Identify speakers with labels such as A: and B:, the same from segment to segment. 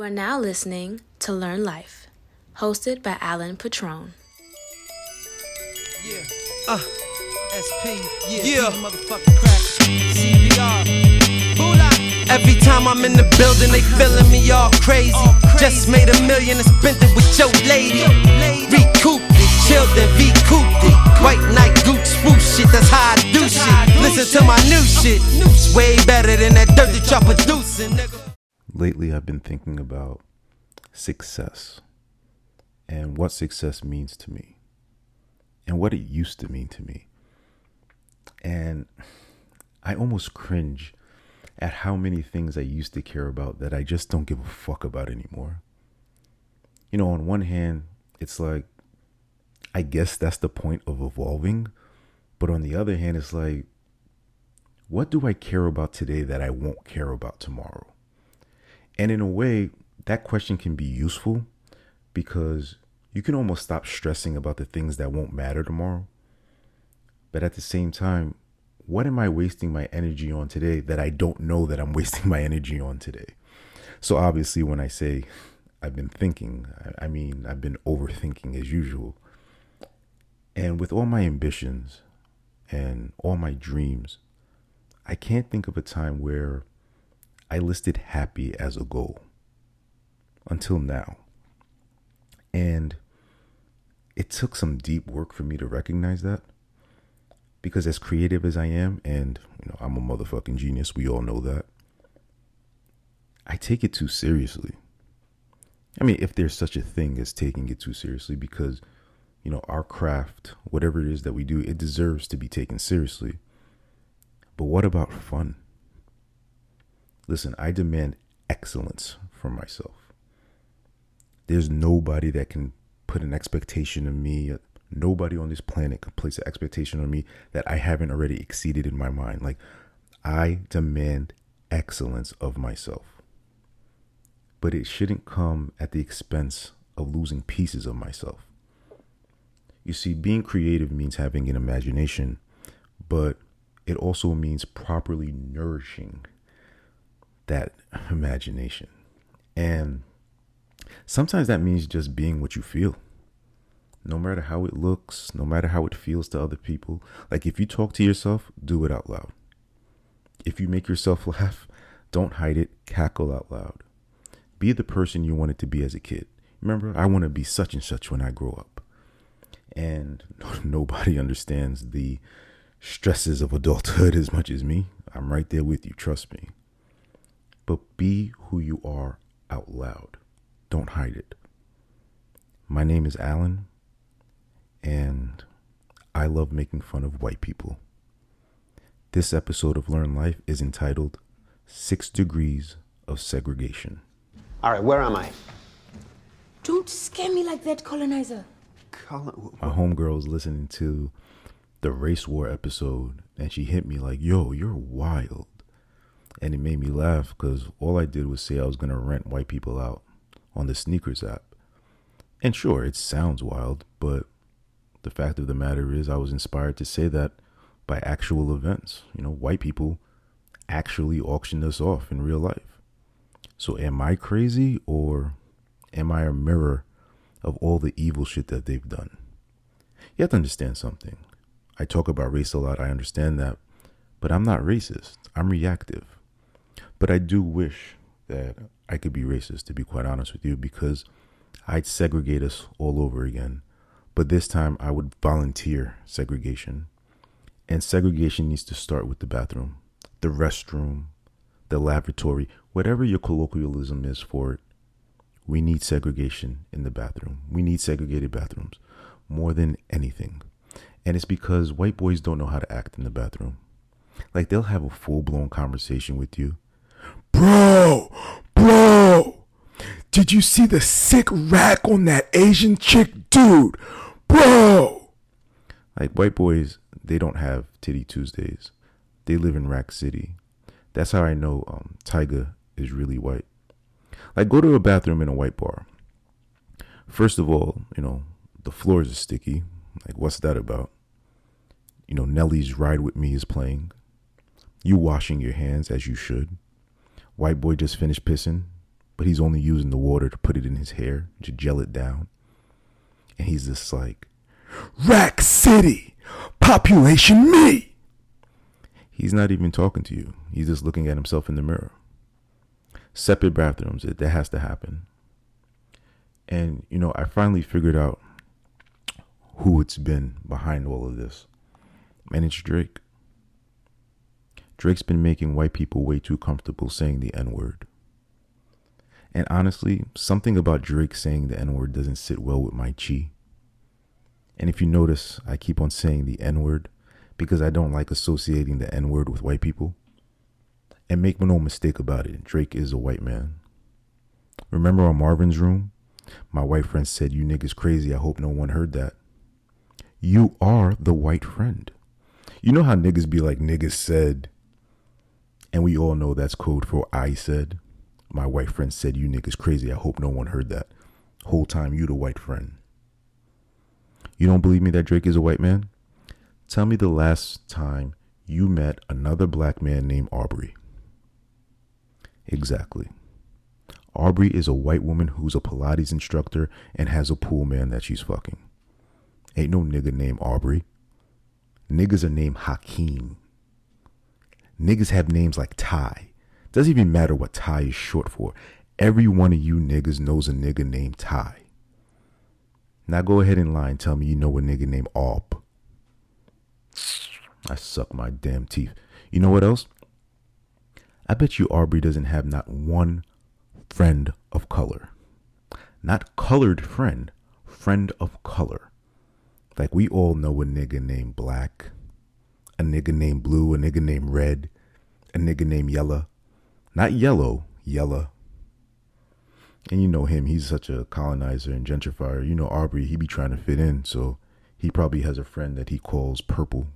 A: You are now listening to Learn Life, hosted by Alan Patrone.
B: Yeah. Uh. SP. Yeah. yeah. Motherfucking crack. CPR. Bula. Every time I'm in the building, they feeling me all crazy. all crazy. Just made a million and spent it with your lady. Recouped it, chilled and recouped it. White night gooch swoosh shit, that's how I do shit. Listen to my new shit. Way better than that dirt that y'all producing, nigga.
C: Lately, I've been thinking about success and what success means to me and what it used to mean to me. And I almost cringe at how many things I used to care about that I just don't give a fuck about anymore. You know, on one hand, it's like, I guess that's the point of evolving. But on the other hand, it's like, what do I care about today that I won't care about tomorrow? And in a way, that question can be useful because you can almost stop stressing about the things that won't matter tomorrow. But at the same time, what am I wasting my energy on today that I don't know that I'm wasting my energy on today? So obviously, when I say I've been thinking, I mean, I've been overthinking as usual. And with all my ambitions and all my dreams, I can't think of a time where I listed happy as a goal until now. And it took some deep work for me to recognize that. Because as creative as I am, and you know, I'm a motherfucking genius, we all know that. I take it too seriously. I mean, if there's such a thing as taking it too seriously, because, you know, our craft, whatever it is that we do, it deserves to be taken seriously. But what about fun? Listen, I demand excellence from myself. There's nobody that can put an expectation on me. Nobody on this planet can place an expectation on me that I haven't already exceeded in my mind. Like, I demand excellence of myself. But it shouldn't come at the expense of losing pieces of myself. You see, being creative means having an imagination, but it also means properly nourishing that imagination. And Sometimes that means just being what you feel. No matter how it looks, no matter how it feels to other people. Like if you talk to yourself, do it out loud. If you make yourself laugh, don't hide it, cackle out loud. Be the person you wanted to be as a kid. Remember, I want to be such and such when I grow up. And nobody understands the stresses of adulthood as much as me. I'm right there with you, trust me. But be who you are out loud. Don't hide it. My name is Alan, and I love making fun of white people. This episode of Learn Life is entitled Six Degrees of Segregation.
D: All right, where am I?
E: Don't scare me like that, colonizer.
C: Col- My homegirl was listening to the race war episode, and she hit me like, Yo, you're wild. And it made me laugh because all I did was say I was going to rent white people out on the sneakers app. And sure, it sounds wild, but the fact of the matter is, I was inspired to say that by actual events. You know, white people actually auctioned us off in real life. So, am I crazy or am I a mirror of all the evil shit that they've done? You have to understand something. I talk about race a lot, I understand that, but I'm not racist. I'm reactive. But I do wish that I could be racist, to be quite honest with you, because I'd segregate us all over again. But this time I would volunteer segregation. And segregation needs to start with the bathroom, the restroom, the lavatory, whatever your colloquialism is for it. We need segregation in the bathroom. We need segregated bathrooms more than anything. And it's because white boys don't know how to act in the bathroom. Like they'll have a full blown conversation with you. Bro, Bro, did you see the sick rack on that Asian chick? Dude, bro. Like white boys, they don't have titty Tuesdays. They live in Rack City. That's how I know um, Tyga is really white. Like go to a bathroom in a white bar. First of all, you know, the floors are sticky. Like what's that about? You know, Nelly's Ride With Me is playing. You washing your hands as you should. White boy just finished pissing, but he's only using the water to put it in his hair to gel it down. And he's just like, Rack City, population me. He's not even talking to you. He's just looking at himself in the mirror. Separate bathrooms, that has to happen. And, you know, I finally figured out who it's been behind all of this. And it's Drake. Drake's been making white people way too comfortable saying the N word. And honestly, something about Drake saying the N word doesn't sit well with my chi. And if you notice, I keep on saying the N word because I don't like associating the N word with white people. And make no mistake about it, Drake is a white man. Remember on Marvin's room? My white friend said, You niggas crazy. I hope no one heard that. You are the white friend. You know how niggas be like, niggas said, and we all know that's code for I said. My white friend said, You niggas crazy. I hope no one heard that. Whole time, you the white friend. You don't believe me that Drake is a white man? Tell me the last time you met another black man named Aubrey. Exactly. Aubrey is a white woman who's a Pilates instructor and has a pool man that she's fucking. Ain't no nigga named Aubrey. Niggas are named Hakeem. Niggas have names like Ty. Doesn't even matter what Ty is short for. Every one of you niggas knows a nigga named Ty. Now go ahead and lie and tell me you know a nigga named Aub. I suck my damn teeth. You know what else? I bet you Aubrey doesn't have not one friend of color. Not colored friend, friend of color. Like we all know a nigga named Black, a nigga named Blue, a nigga named Red, a nigga named Yellow. Not Yellow, Yellow. And you know him, he's such a colonizer and gentrifier. You know Aubrey, he be trying to fit in, so he probably has a friend that he calls Purple.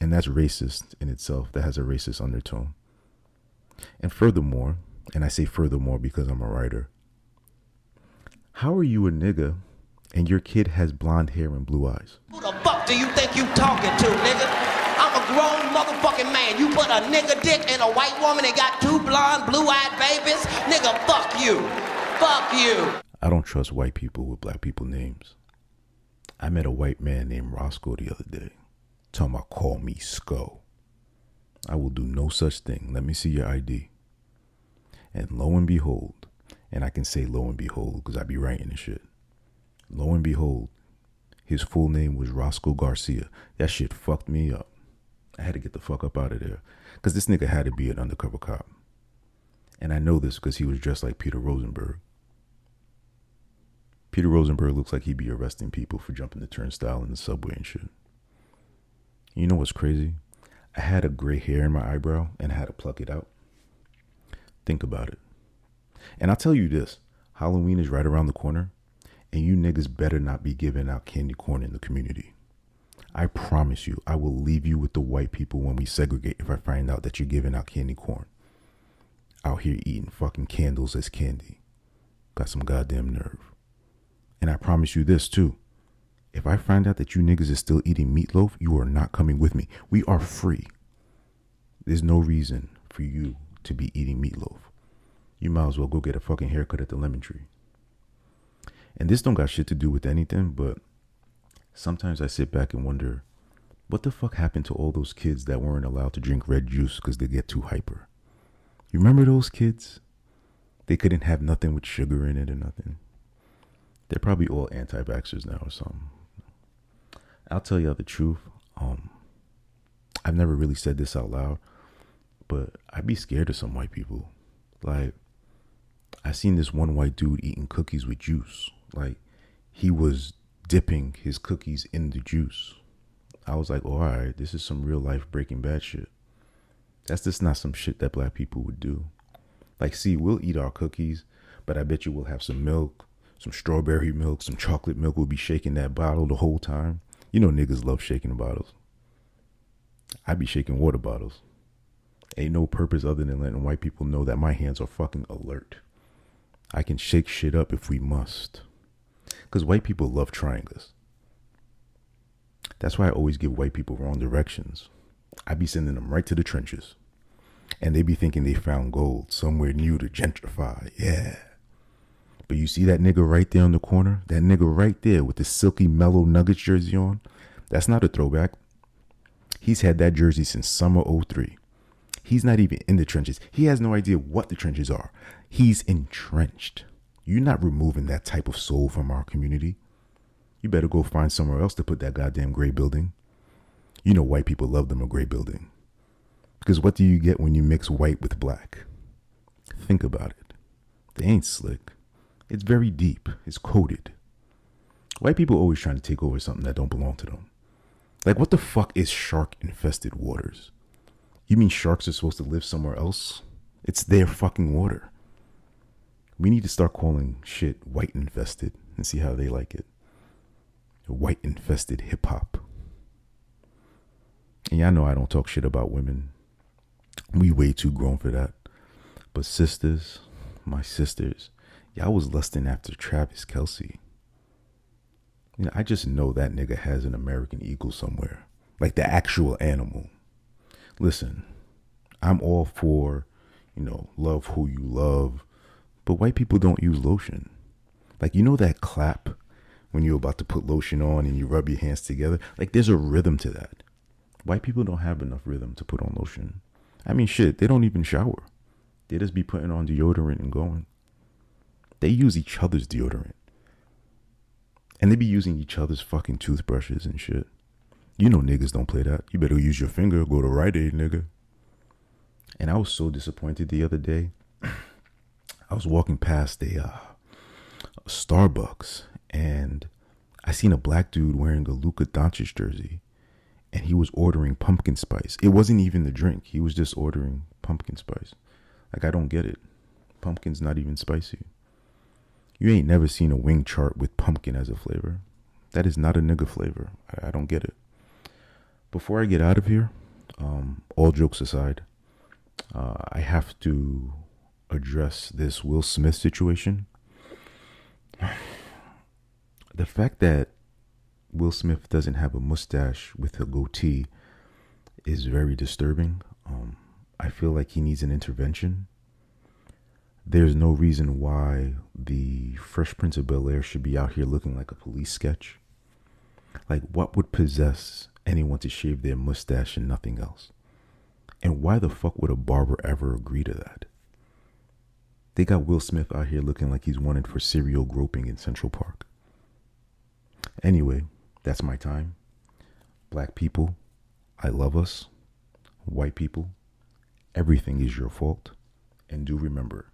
C: And that's racist in itself. That has a racist undertone. And furthermore, and I say furthermore because I'm a writer, how are you a nigga and your kid has blonde hair and blue eyes?
B: Who the fuck do you think you talking to, nigga? Motherfucking man. You put a nigga dick in a white woman and got two blonde, blue-eyed babies? Nigga, fuck you. Fuck you.
C: I don't trust white people with black people names. I met a white man named Roscoe the other day. Talking about call me Sco. I will do no such thing. Let me see your ID. And lo and behold, and I can say lo and behold because I be writing and shit. Lo and behold, his full name was Roscoe Garcia. That shit fucked me up. I had to get the fuck up out of there because this nigga had to be an undercover cop. And I know this because he was dressed like Peter Rosenberg. Peter Rosenberg looks like he'd be arresting people for jumping the turnstile in the subway and shit. You know what's crazy? I had a gray hair in my eyebrow and I had to pluck it out. Think about it. And I'll tell you this Halloween is right around the corner, and you niggas better not be giving out candy corn in the community. I promise you, I will leave you with the white people when we segregate if I find out that you're giving out candy corn. Out here eating fucking candles as candy. Got some goddamn nerve. And I promise you this too. If I find out that you niggas is still eating meatloaf, you are not coming with me. We are free. There's no reason for you to be eating meatloaf. You might as well go get a fucking haircut at the lemon tree. And this don't got shit to do with anything, but sometimes I sit back and wonder what the fuck happened to all those kids that weren't allowed to drink red juice because they get too hyper? You remember those kids? They couldn't have nothing with sugar in it or nothing. They're probably all anti vaxxers now or something. I'll tell y'all the truth. Um, I've never really said this out loud, but I'd be scared of some white people. Like, I seen this one white dude eating cookies with juice. Like, he was dipping his cookies in the juice. I was like, oh, all right, this is some real life Breaking Bad shit. That's just not some shit that black people would do. Like, see, we'll eat our cookies, but I bet you we'll have some milk, some strawberry milk, some chocolate milk. We'll be shaking that bottle the whole time. You know, niggas love shaking bottles. I be shaking water bottles. Ain't no purpose other than letting white people know that my hands are fucking alert. I can shake shit up if we must. Because white people love triangles. That's why I always give white people wrong directions. I be sending them right to the trenches. And they be thinking they found gold somewhere new to gentrify. Yeah. But you see that nigga right there on the corner? That nigga right there with the silky mellow nuggets jersey on? That's not a throwback. He's had that jersey since summer 03. He's not even in the trenches. He has no idea what the trenches are. He's entrenched. You're not removing that type of soul from our community. You better go find somewhere else to put that goddamn gray building. You know white people love them a gray building. Because what do you get when you mix white with black? Think about it. They ain't slick. It's very deep. It's coded. White people always trying to take over something that don't belong to them. Like what the fuck is shark infested waters? You mean sharks are supposed to live somewhere else? It's their fucking water. We need to start calling shit white infested and see how they like it. White infested hip hop. And y'all know I don't talk shit about women. We way too grown for that. But sisters, my sisters, y'all was lusting after Travis Kelce. You know, I just know that nigga has an American eagle somewhere. Like the actual animal. Listen, I'm all for, you know, love who you love, but white people don't use lotion. Like you know that clap when you're about to put lotion on and you rub your hands together? Like there's a rhythm to that. White people don't have enough rhythm to put on lotion. I mean shit, they don't even shower. They just be putting on deodorant and going. They use each other's deodorant. And they be using each other's fucking toothbrushes and shit. You know niggas don't play that. You better use your finger, go to Rite Aid, nigga. And I was so disappointed the other day. I was walking past a, uh, Starbucks and I seen a black dude wearing a Luka Doncic jersey and he was ordering pumpkin spice. It wasn't even the drink. He was just ordering pumpkin spice. Like I don't get it. Pumpkin's not even spicy. You ain't never seen a wing chart with pumpkin as a flavor. That is not a nigga flavor. I, I don't get it. Before I get out of here, um, all jokes aside, uh, I have to address this Will Smith situation. The fact that Will Smith doesn't have a mustache with a goatee is very disturbing. Um, I feel like he needs an intervention there's no reason why the Fresh Prince of Bel Air should be out here looking like a police sketch. Like, what would possess anyone to shave their mustache and nothing else? And why the fuck would a barber ever agree to that? They got Will Smith out here looking like he's wanted for serial groping in Central Park. Anyway, that's my time. Black people, I love us. White people, everything is your fault. And do remember,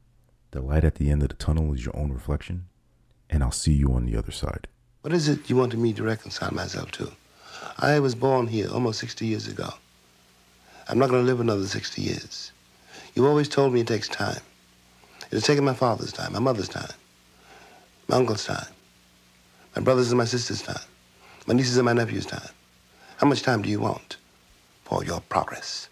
C: the light at the end of the tunnel is your own reflection, and I'll see you on the other side.
D: What is it you wanted me to reconcile myself to? I was born here almost 60 years ago. I'm not going to live another 60 years. You always told me it takes time. It has taken my father's time, my mother's time, my uncle's time, my brother's and my sister's time, my nieces and my nephew's time. How much time do you want for your progress?